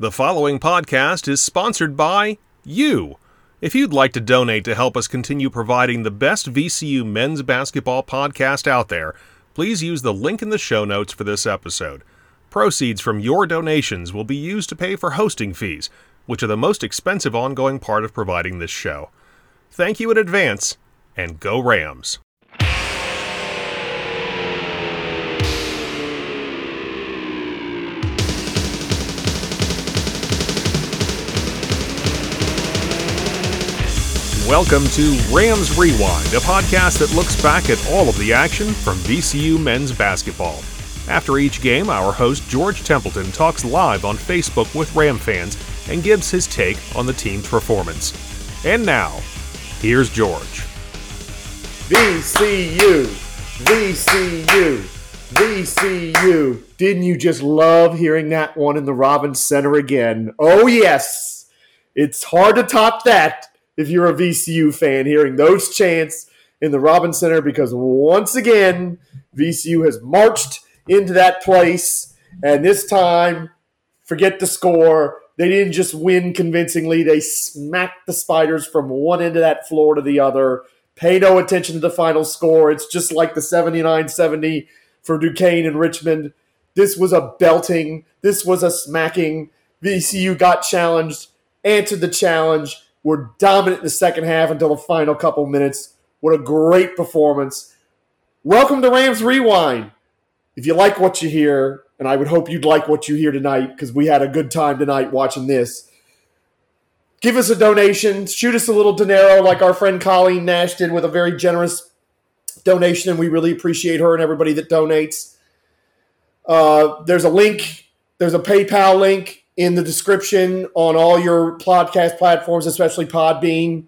The following podcast is sponsored by you. If you'd like to donate to help us continue providing the best VCU men's basketball podcast out there, please use the link in the show notes for this episode. Proceeds from your donations will be used to pay for hosting fees, which are the most expensive ongoing part of providing this show. Thank you in advance, and go Rams! Welcome to Rams Rewind, a podcast that looks back at all of the action from VCU men's basketball. After each game, our host George Templeton talks live on Facebook with Ram fans and gives his take on the team's performance. And now, here's George. VCU, VCU, VCU. Didn't you just love hearing that one in the Robins Center again? Oh, yes. It's hard to top that if you're a VCU fan, hearing those chants in the Robins Center because once again, VCU has marched into that place. And this time, forget the score. They didn't just win convincingly, they smacked the Spiders from one end of that floor to the other. Pay no attention to the final score. It's just like the 79 70 for Duquesne and Richmond. This was a belting. This was a smacking. VCU got challenged, answered the challenge, were dominant in the second half until the final couple minutes. What a great performance. Welcome to Rams Rewind. If you like what you hear, and I would hope you'd like what you hear tonight because we had a good time tonight watching this, give us a donation. Shoot us a little dinero like our friend Colleen Nash did with a very generous donation, and we really appreciate her and everybody that donates. Uh, there's a link, there's a PayPal link in the description on all your podcast platforms, especially Podbean.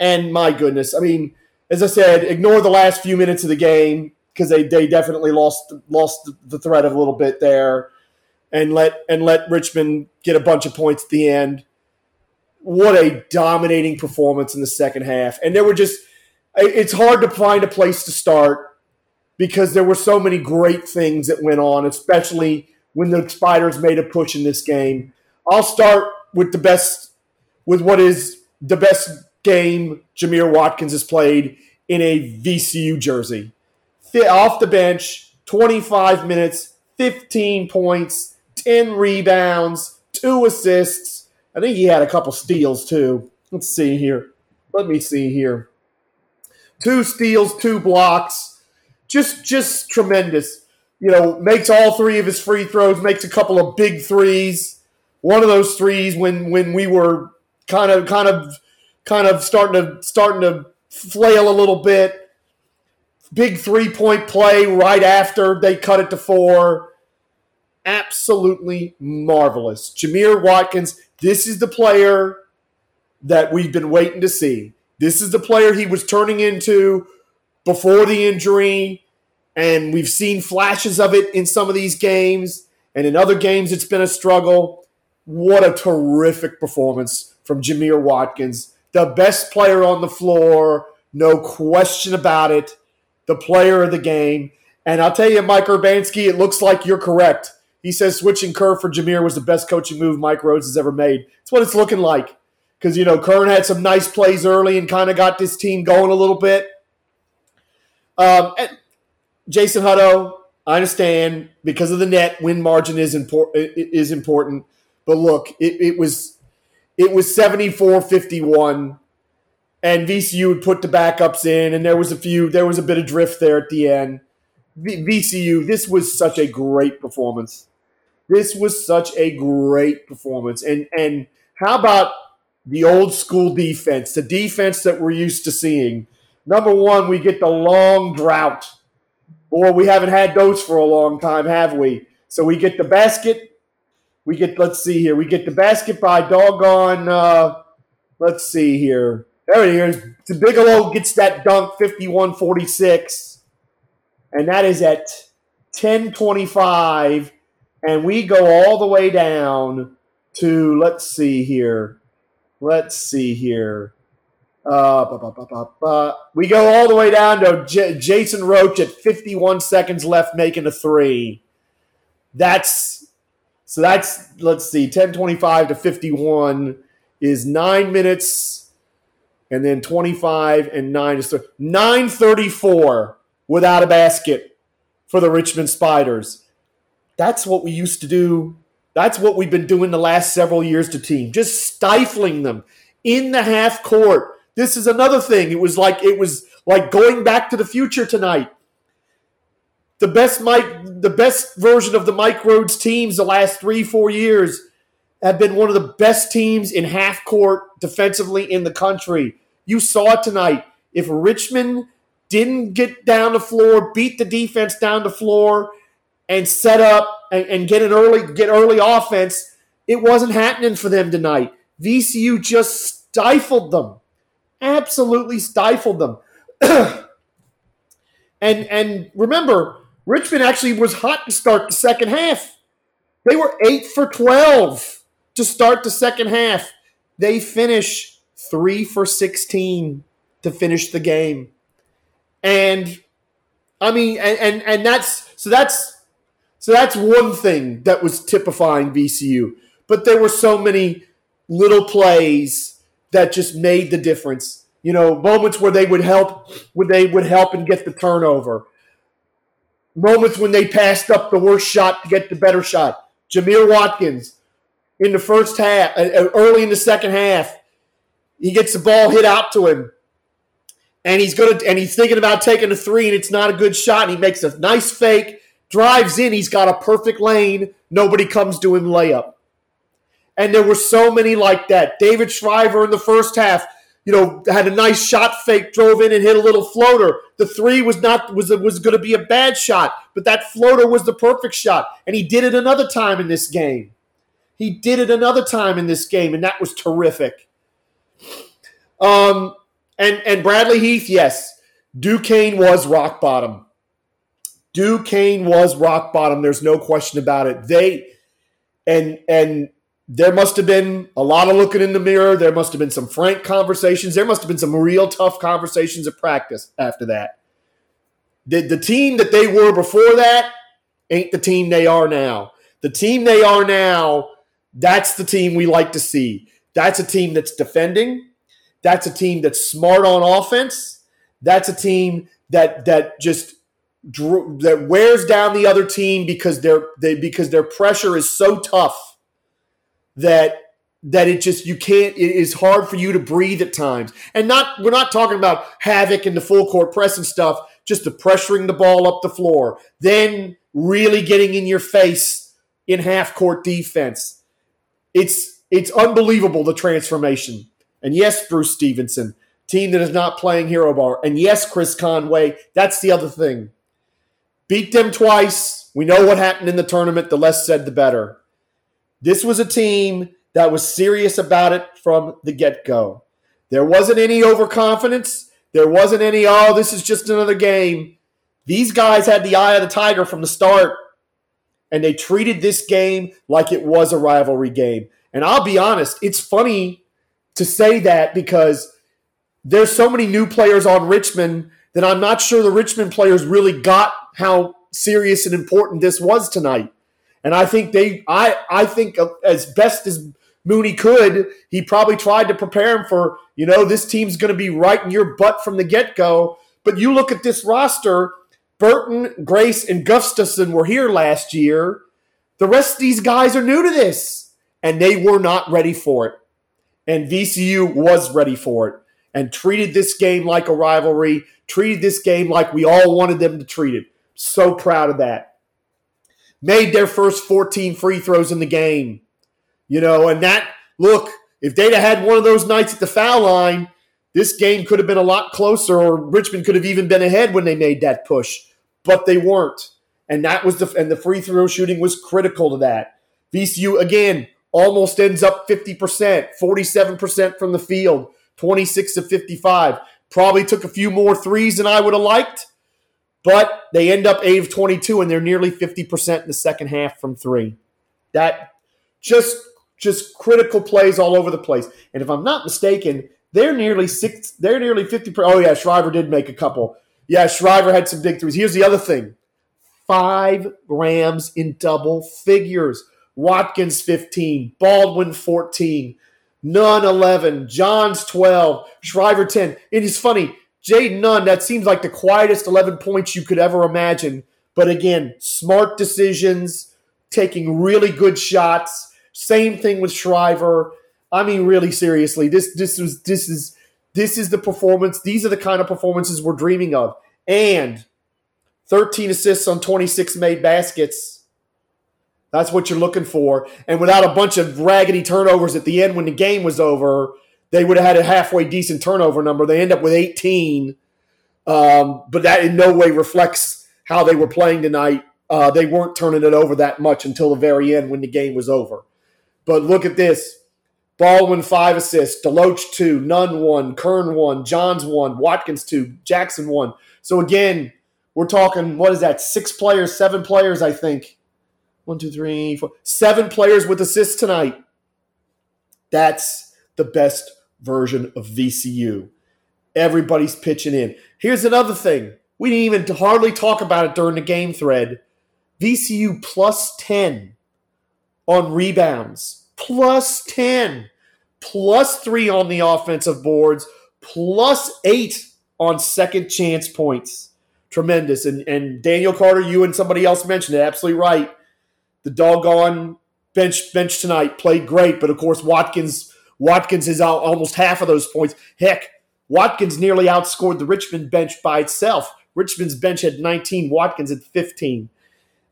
And my goodness, I mean, as I said, ignore the last few minutes of the game because they, they definitely lost lost the thread of a little bit there, and let and let Richmond get a bunch of points at the end. What a dominating performance in the second half, and there were just it's hard to find a place to start because there were so many great things that went on, especially when the Spiders made a push in this game. I'll start with the best, with what is the best game Jamir Watkins has played in a VCU jersey. Off the bench, 25 minutes, 15 points, 10 rebounds, two assists. I think he had a couple steals too. Let's see here. Let me see here. Two steals, two blocks. Just just tremendous you know, makes all three of his free throws, makes a couple of big threes. One of those threes when when we were kind of kind of kind of starting to starting to flail a little bit. Big three point play right after they cut it to four. Absolutely marvelous. Jamir Watkins, this is the player that we've been waiting to see. This is the player he was turning into before the injury and we've seen flashes of it in some of these games, and in other games it's been a struggle. What a terrific performance from Jamir Watkins, the best player on the floor, no question about it, the player of the game. And I'll tell you, Mike Urbanski, it looks like you're correct. He says switching Kerr for Jamir was the best coaching move Mike Rhoades has ever made. It's what it's looking like. Because, you know, Kern had some nice plays early and kind of got this team going a little bit. Um, and Jason Hutto, I understand because of the net win margin is important is important. But look, it, it was it was 74-51 and VCU would put the backups in and there was a few there was a bit of drift there at the end. VCU, this was such a great performance. This was such a great performance. And and how about the old school defense, the defense that we're used to seeing? Number one, we get the long drought Boy, we haven't had those for a long time, have we? So we get the basket. We get, let's see here. We get the basket by doggone, uh, let's see here. There it is. The Bigelow gets that dunk 51 46. And that is at 1025. And we go all the way down to, let's see here. Let's see here. Uh, bah, bah, bah, we go all the way down to J- Jason Roche at 51 seconds left making a three. That's So that's let's see, 1025 to 51 is nine minutes, and then 25 and nine is 934 without a basket for the Richmond Spiders. That's what we used to do. That's what we've been doing the last several years to team, just stifling them in the half court. This is another thing. It was like it was like going back to the future tonight. The best Mike, the best version of the Mike Rhoades teams the last three, four years have been one of the best teams in half court defensively in the country. You saw it tonight. If Richmond didn't get down the floor, beat the defense down the floor, and set up and, and get an early get early offense, it wasn't happening for them tonight. VCU just stifled them, absolutely stifled them. and and remember, Richmond actually was hot to start the second half. They were eight for twelve to start the second half. They finish three for sixteen to finish the game. And I mean, and, and and that's so that's so that's one thing that was typifying VCU. But there were so many little plays that just made the difference. You know, moments where they would help, where they would help and get the turnover. Moments when they passed up the worst shot to get the better shot. Jamir Watkins in the first half, uh, uh, early in the second half, he gets the ball hit out to him, and he's gonna and he's thinking about taking a three, and it's not a good shot. And he makes a nice fake, drives in. He's got a perfect lane. Nobody comes to him layup. And there were so many like that. David Shriver in the first half, you know, had a nice shot fake, drove in and hit a little floater. The three was not was was going to be a bad shot, but that floater was the perfect shot, and he did it another time in this game. He did it another time in this game, and that was terrific. Um, and and Bradley Heath, yes, Duquesne was rock bottom. Duquesne was rock bottom. There's no question about it. They and and there must have been a lot of looking in the mirror. There must have been some frank conversations. There must have been some real tough conversations at practice after that. The, the team that they were before that ain't the team they are now. The team they are now, that's the team we like to see. That's a team that's defending. That's a team that's smart on offense. That's a team that that just that wears down the other team because their they because their pressure is so tough that that it just you can't it is hard for you to breathe at times. And not we're not talking about havoc and the full court press and stuff just the pressuring the ball up the floor then really getting in your face in half court defense. It's it's unbelievable the transformation. And yes bruce stevenson team that is not playing hero ball. And yes chris conway that's the other thing. Beat them twice. We know what happened in the tournament. The less said the better this was a team that was serious about it from the get go. There wasn't any overconfidence. There wasn't any, oh, this is just another game. These guys had the eye of the tiger from the start, and they treated this game like it was a rivalry game. And I'll be honest, it's funny to say that because there's so many new players on Richmond that I'm not sure the Richmond players really got how serious and important this was tonight. And I think they, I, I think as best as Mooney could, he probably tried to prepare him for, you know, this team's going to be right in your butt from the get go. But you look at this roster, Burton, Grace, and Gustavson were here last year. The rest of these guys are new to this, and they were not ready for it. And VCU was ready for it and treated this game like a rivalry, treated this game like we all wanted them to treat it. So proud of that made their first 14 free throws in the game. You know, and that, look, if they'd have had one of those nights at the foul line, this game could have been a lot closer, or Richmond could have even been ahead when they made that push. But they weren't. And that was the and the free throw shooting was critical to that. VCU again almost ends up 50%, 47% from the field, 26 to 55. Probably took a few more threes than I would have liked. But they end up 8 of 22, and they're nearly 50% in the second half from three. That just just critical plays all over the place. And if I'm not mistaken, they're nearly six. They're nearly fifty percent. Oh yeah, Shriver did make a couple. Yeah, Shriver had some big threes. Here's the other thing: five Rams in double figures. Watkins 15, Baldwin 14, Nunn 11, Johns 12, Shriver 10. It is funny, Jayden Nunn, that seems like the quietest 11 points you could ever imagine. But again, smart decisions, taking really good shots. Same thing with Shriver. I mean, really seriously, this this was this is this is the performance. These are the kind of performances we're dreaming of. And 13 assists on 26 made baskets. That's what you're looking for. And without a bunch of raggedy turnovers at the end when the game was over, they would have had a halfway decent turnover number. They end up with 18. Um, but that in no way reflects how they were playing tonight. Uh, they weren't turning it over that much until the very end when the game was over. But look at this. Baldwin five assists, Deloach two, Nunn one, Kern one, Johns one, Watkins two, Jackson one. So again, we're talking what is that? Six players, seven players, I think. One, two, three, four, seven players with assists tonight. That's the best version of VCU. Everybody's pitching in. Here's another thing. We didn't even hardly talk about it during the game thread. VCU plus 10 on rebounds, plus 10, plus 3 on the offensive boards, plus 8 on second chance points. Tremendous. And, and Daniel Carter, you and somebody else mentioned it, absolutely right. The doggone bench bench tonight played great, but of course Watkins Watkins is out almost half of those points. Heck, Watkins nearly outscored the Richmond bench by itself. Richmond's bench had 19, Watkins had 15.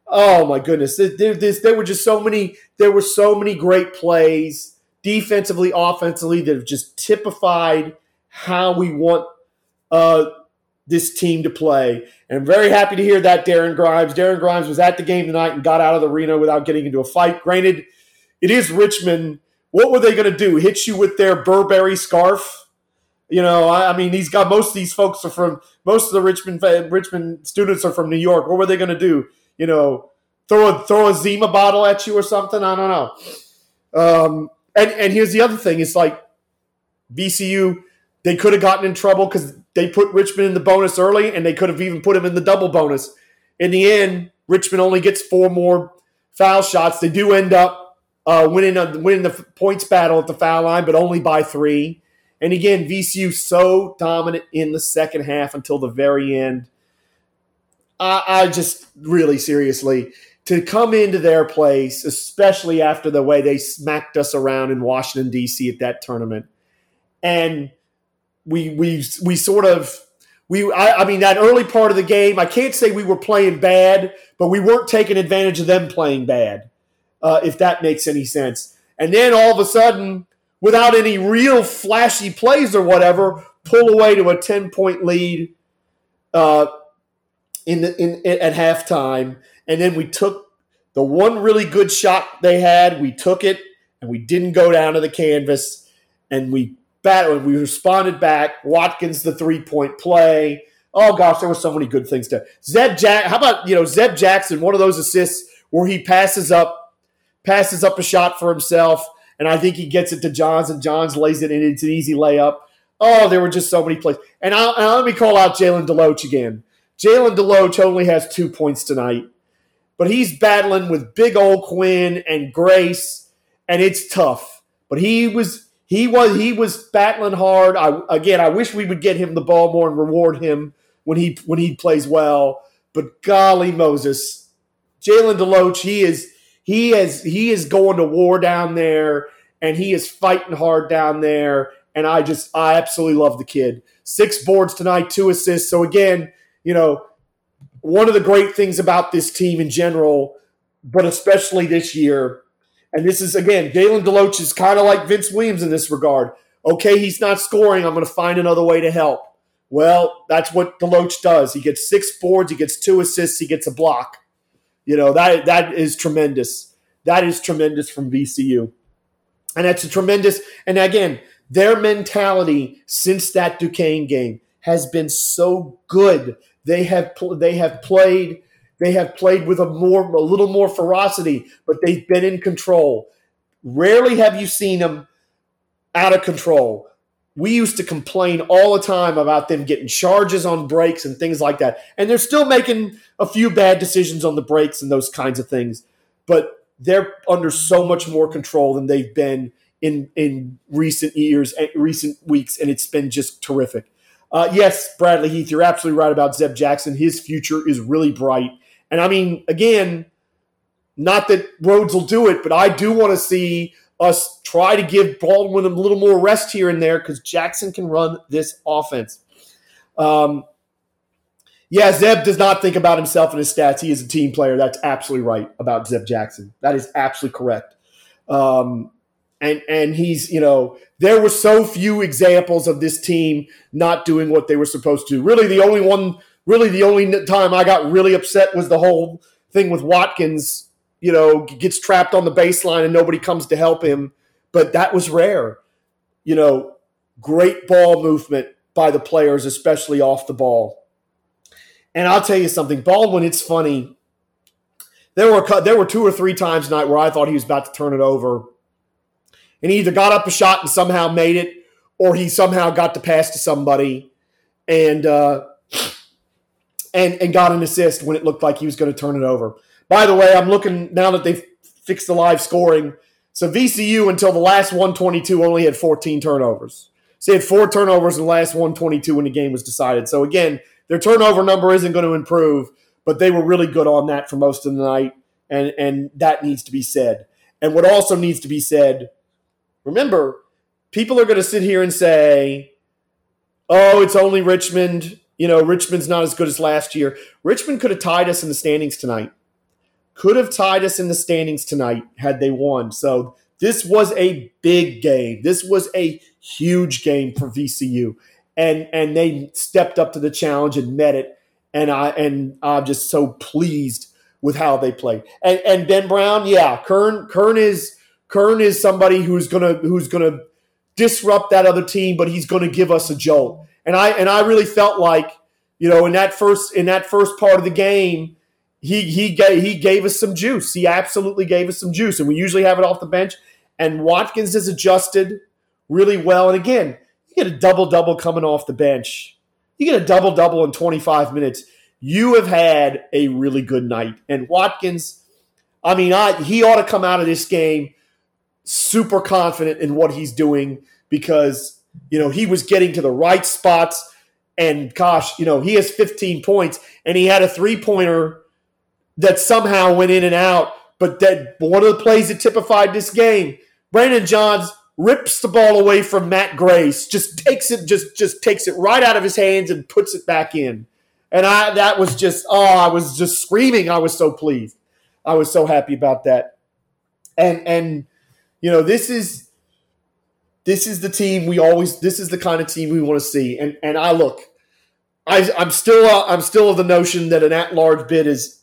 Oh my goodness, there, there, there were just so many. There were so many great plays, defensively, offensively, that have just typified how we want uh, this team to play. And I'm very happy to hear that, Darren Grimes. Darren Grimes was at the game tonight and got out of the arena without getting into a fight. Granted, it is Richmond. What were they going to do? Hit you with their Burberry scarf? You know, I, I, mean, these got most of these folks are from most of the Richmond Richmond students are from New York. What were they going to do? You know, throw a throw a Zima bottle at you or something? I don't know. Um, and and here's the other thing: it's like VCU. They could have gotten in trouble because they put Richmond in the bonus early, and they could have even put him in the double bonus. In the end, Richmond only gets four more foul shots. They do end up uh, winning uh, winning the points battle at the foul line, but only by three. And again, VCU so dominant in the second half until the very end. I, I just really seriously to come into their place, especially after the way they smacked us around in Washington D.C. at that tournament, and we we we sort of we I, I, mean that early part of the game. I can't say we were playing bad, but we weren't taking advantage of them playing bad, uh, if that makes any sense. And then all of a sudden, without any real flashy plays or whatever, pull away to a 10 point lead uh, in, the, in, at halftime. And then we took the one really good shot they had, we took it and we didn't go down to the canvas and we battled, we responded back. Watkins, the three point play. Oh gosh, there were so many good things to Zeb Jack. How about you know Zeb Jackson? One of those assists where he passes up, passes up a shot for himself and I think he gets it to Johns, and Johns lays it in. It's an easy layup. Oh, there were just so many plays. And, I'll, and let me call out Jalen Deloach again. Jalen Deloach only has two points tonight, but he's battling with big old Quinn and Grace, and it's tough. But he was he was he was battling hard. I again, I wish we would get him the ball more and reward him when he when he plays well. But golly Moses, Jalen Deloach, he is he is he is going to war down there and he is fighting hard down there. And I just I absolutely love the kid. Six boards tonight, two assists. So again, you know, one of the great things about this team in general, but especially this year, and this is again, Jalen Deloach is kind of like Vince Williams in this regard. Okay, he's not scoring. I'm going to find another way to help. Well, that's what Deloach does. He gets six boards, he gets two assists, he gets a block. You know, that that is tremendous. That is tremendous from VCU. And that's a tremendous and again, their mentality since that Duquesne game has been so good. They have they have played they have played with a more a little more ferocity, but they've been in control. Rarely have you seen them out of control we used to complain all the time about them getting charges on breaks and things like that. And they're still making a few bad decisions on the breaks and those kinds of things. But they're under so much more control than they've been in in recent years and recent weeks, and it's been just terrific. Uh, yes, Bradley Heath, you're absolutely right about Zeb Jackson. His future is really bright, and I mean, again, not that Rhoades will do it, but I do want to see us try to give Baldwin a little more rest here and there because Jackson can run this offense. Um, yeah, Zeb does not think about himself and his stats. He is a team player. That's absolutely right about Zeb Jackson. That is absolutely correct. Um, and and he's you know there were so few examples of this team not doing what they were supposed to. Really, the only one, really the only time I got really upset was the whole thing with Watkins. You know, gets trapped on the baseline and nobody comes to help him. But that was rare. You know, great ball movement by the players, especially off the ball. And I'll tell you something, Baldwin. It's funny. There were there were two or three times tonight where I thought he was about to turn it over, and he either got up a shot and somehow made it, or he somehow got the pass to somebody, and uh, and and got an assist when it looked like he was going to turn it over. By the way, I'm looking now that they've fixed the live scoring. So VCU until the last 122 only had 14 turnovers. So they had four turnovers in the last 122 when the game was decided. So again, their turnover number isn't going to improve, but they were really good on that for most of the night, and and that needs to be said. And what also needs to be said, remember, people are going to sit here and say, "Oh, it's only Richmond." You know, Richmond's not as good as last year. Richmond could have tied us in the standings tonight. Could have tied us in the standings tonight had they won. So this was a big game. This was a huge game for VCU and and they stepped up to the challenge and met it. And I and I'm just so pleased with how they played. And and Ben Brown, yeah, Kern Kern is Kern is somebody who's gonna who's gonna disrupt that other team, but he's gonna give us a jolt. And I and I really felt like you know in that first in that first part of the game. He, he gave he gave us some juice. He absolutely gave us some juice, and we usually have it off the bench. And Watkins has adjusted really well. And again, you get a double double coming off the bench. You get a double double in 25 minutes. You have had a really good night. And Watkins, I mean, I, he ought to come out of this game super confident in what he's doing because, you know, he was getting to the right spots. And gosh, you know, he has 15 points and he had a three pointer that somehow went in and out. But that one of the plays that typified this game, Brandon Johns rips the ball away from Matt Grace, just takes it, just just takes it right out of his hands and puts it back in. And I that was just oh, I was just screaming. I was so pleased. I was so happy about that. And and you know, this is this is the team we always this is the kind of team we want to see. And and I look, I I'm still uh, I'm still of the notion that an at-large bid is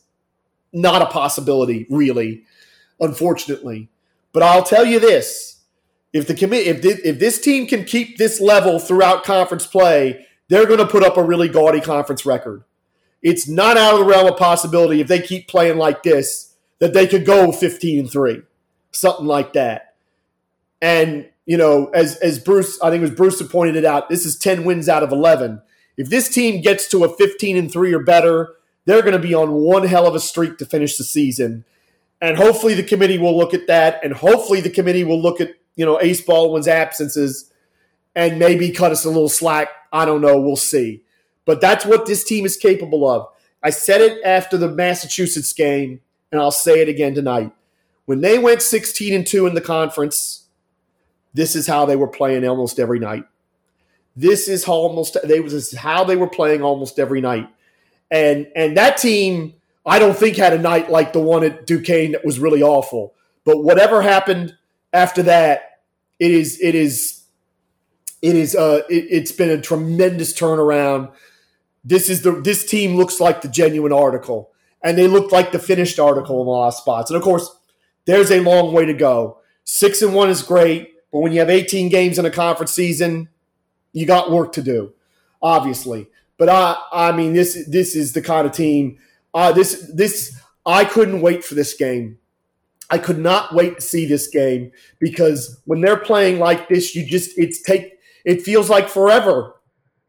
not a possibility, really, unfortunately. But I'll tell you this if the commit if this, if this team can keep this level throughout conference play, they're going to put up a really gaudy conference record. It's not out of the realm of possibility if they keep playing like this that they could go 15 and 3, something like that. And, you know, as as Bruce, I think it was Bruce who pointed it out, this is 10 wins out of 11. If this team gets to a 15 and 3 or better, they're going to be on one hell of a streak to finish the season. And hopefully the committee will look at that and hopefully the committee will look at you know, Ace Baldwin's absences and maybe cut us a little slack. I don't know. We'll see. But that's what this team is capable of. I said it after the Massachusetts game, and I'll say it again tonight. When they went 16 and 2 in the conference, this is how they were playing almost every night. This is how almost they was how they were playing almost every night. And and that team, I don't think had a night like the one at Duquesne that was really awful. But whatever happened after that, it is it is it is uh it, it's been a tremendous turnaround. This is the this team looks like the genuine article, and they look like the finished article in lot of spots. And of course, there's a long way to go. Six and one is great, but when you have 18 games in a conference season, you got work to do, obviously. But I I mean this this is the kind of team. Uh, this this I couldn't wait for this game. I could not wait to see this game because when they're playing like this, you just it's take it feels like forever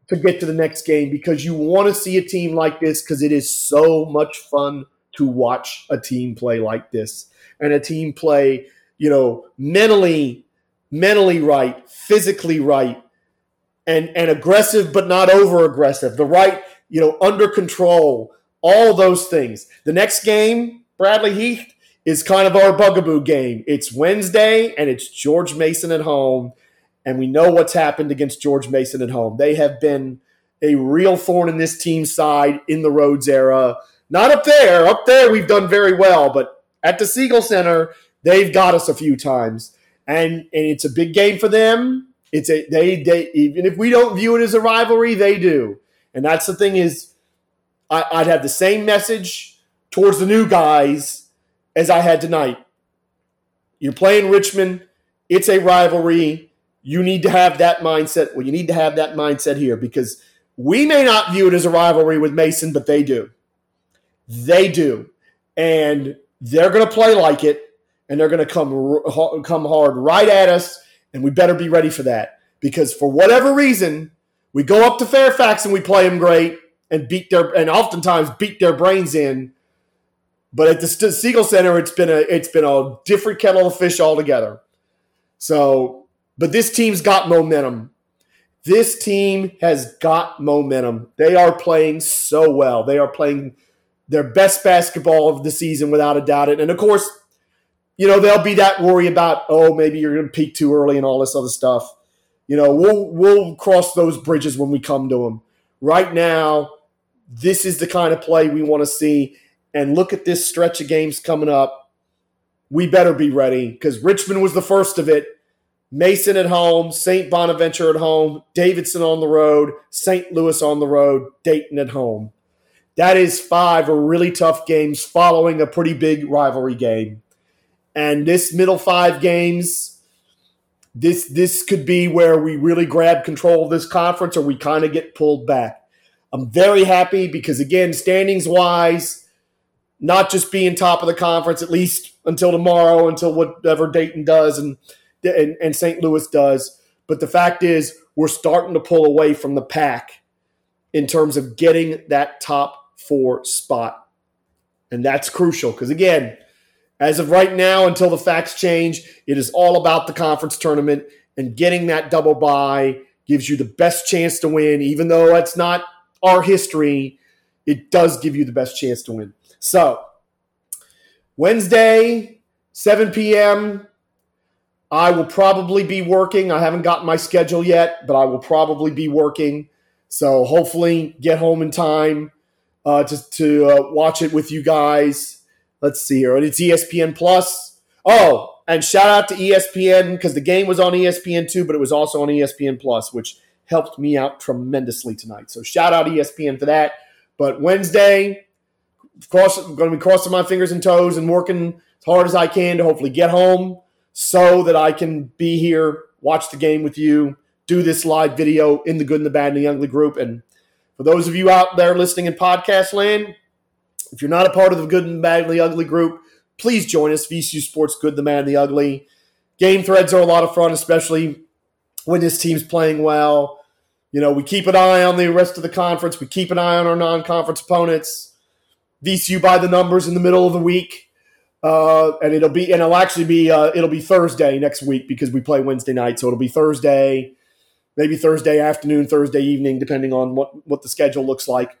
to get to the next game because you want to see a team like this because it is so much fun to watch a team play like this and a team play, you know, mentally, mentally right, physically right, and and aggressive but not over aggressive. The right, you know, under control. All those things. The next game, Bradley Heath, is kind of our bugaboo game. It's Wednesday and it's George Mason at home. And we know what's happened against George Mason at home. They have been a real thorn in this team's side in the Rhoades era. Not up there. Up there, we've done very well. But at the Siegel Center, they've got us a few times. And, and it's a big game for them. It's a they they even if we don't view it as a rivalry, they do. And that's the thing is, I, I'd have the same message towards the new guys as I had tonight. You're playing Richmond. It's a rivalry. You need to have that mindset. Well, you need to have that mindset here because we may not view it as a rivalry with Mason, but they do. They do. And they're going to play like it and they're going to come come hard right at us and we better be ready for that because for whatever reason, we go up to Fairfax and we play them great and beat their and oftentimes beat their brains in. But at the Siegel Center, it's been a it's been a different kettle of fish altogether. So, but this team's got momentum. This team has got momentum. They are playing so well. They are playing their best basketball of the season without a doubt. And of course, you know, there'll be that worry about, oh, maybe you're going to peak too early and all this other stuff. You know, we'll we'll cross those bridges when we come to them. Right now, this is the kind of play we want to see. And look at this stretch of games coming up. We better be ready because Richmond was the first of it. Mason at home, St. Bonaventure at home, Davidson on the road, St. Louis on the road, Dayton at home. That is five really tough games following a pretty big rivalry game. And this middle five games, this this could be where we really grab control of this conference or we kind of get pulled back. I'm very happy because again, standings wise, not just being top of the conference at least until tomorrow, until whatever Dayton does and and, and St. Louis does. But the fact is, we're starting to pull away from the pack in terms of getting that top four spot. And that's crucial because, again, as of right now, until the facts change, it is all about the conference tournament and getting that double bye gives you the best chance to win. Even though that's not our history, it does give you the best chance to win. So, Wednesday, 7 p.m., I will probably be working. I haven't gotten my schedule yet, but I will probably be working. So, hopefully, get home in time uh, to, to uh, watch it with you guys. Let's see here. It's ESPN Plus. Oh, and shout out to ESPN because the game was on ESPN too, but it was also on ESPN Plus, which helped me out tremendously tonight. So shout out ESPN for that. But Wednesday, course, I'm going to be crossing my fingers and toes and working as hard as I can to hopefully get home so that I can be here, watch the game with you, do this live video in the good and the bad and the ugly group. And for those of you out there listening in podcast land, if you're not a part of the Good and Bad and the Ugly group, please join us. VCU Sports Good, the Man, the Ugly. Game threads are a lot of fun, especially when this team's playing well. You know, we keep an eye on the rest of the conference. We keep an eye on our non-conference opponents. VCU by the numbers in the middle of the week, uh, and it'll be and it'll actually be uh, it'll be Thursday next week because we play Wednesday night, so it'll be Thursday, maybe Thursday afternoon, Thursday evening, depending on what what the schedule looks like.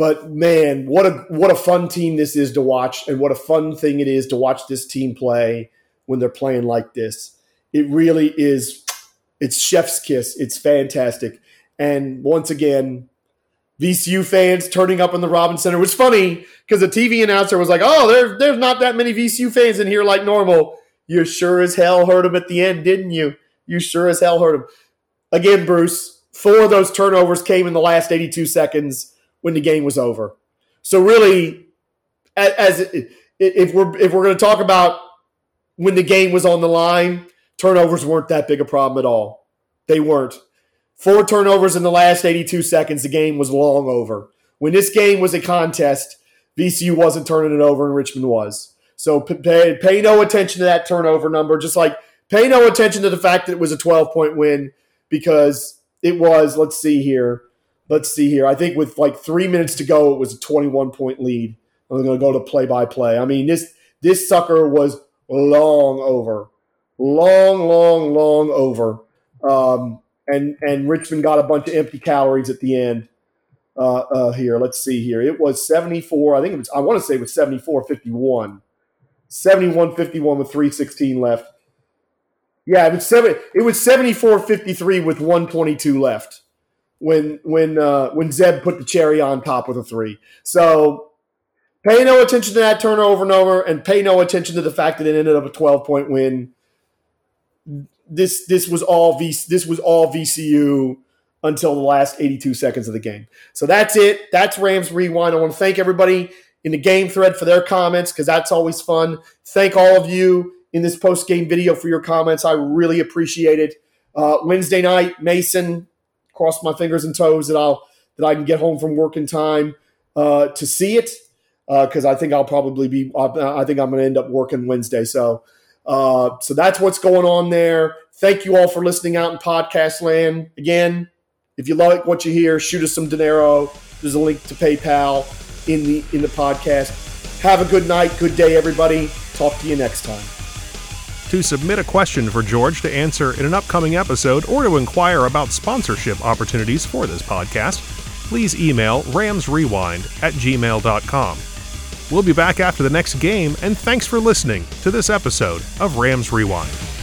But man, what a what a fun team this is to watch, and what a fun thing it is to watch this team play when they're playing like this. It really is. It's chef's kiss. It's fantastic. And once again, VCU fans turning up in the Robins Center was funny because the TV announcer was like, "Oh, there's there's not that many VCU fans in here like normal." You sure as hell heard them at the end, didn't you? You sure as hell heard them. Again, Bruce, four of those turnovers came in the last 82 seconds when the game was over. So really, as if we're if we're going to talk about when the game was on the line, turnovers weren't that big a problem at all. They weren't. Four turnovers in the last 82 seconds, the game was long over. When this game was a contest, VCU wasn't turning it over and Richmond was. So pay, pay no attention to that turnover number, just like pay no attention to the fact that it was a 12 point win because it was, let's see here, let's see here. I think with like three minutes to go, it was a 21 point lead I'm going to go to play by play. I mean, this this sucker was long over, long, long, long over, um, and and Richmond got a bunch of empty calories at the end. Uh, uh, here, let's see here. It was 74. I think it was. I want to say it was 74 51. 71 51 with 316 left. Yeah, it was seven. It was 74 53 with 122 left when when uh, when Zeb put the cherry on top with a three. So pay no attention to that turnover over and over, and pay no attention to the fact that it ended up a 12 point win. This this was all v, this was all VCU until the last 82 seconds of the game. So that's it. That's Rams Rewind. I want to thank everybody in the game thread for their comments because that's always fun. Thank all of you in this post game video for your comments. I really appreciate it. Uh, Wednesday night, Mason. Cross my fingers and toes that I'll that I can get home from work in time uh, to see it because uh, I think I'll probably be. I think I'm going to end up working Wednesday. So, uh, so that's what's going on there. Thank you all for listening out in podcast land. Again, if you like what you hear, shoot us some dinero. There's a link to PayPal in the in the podcast. Have a good night, good day, everybody. Talk to you next time. To submit a question for George to answer in an upcoming episode or to inquire about sponsorship opportunities for this podcast, please email ramsrewind at gmail.com. We'll be back after the next game, and thanks for listening to this episode of Rams Rewind.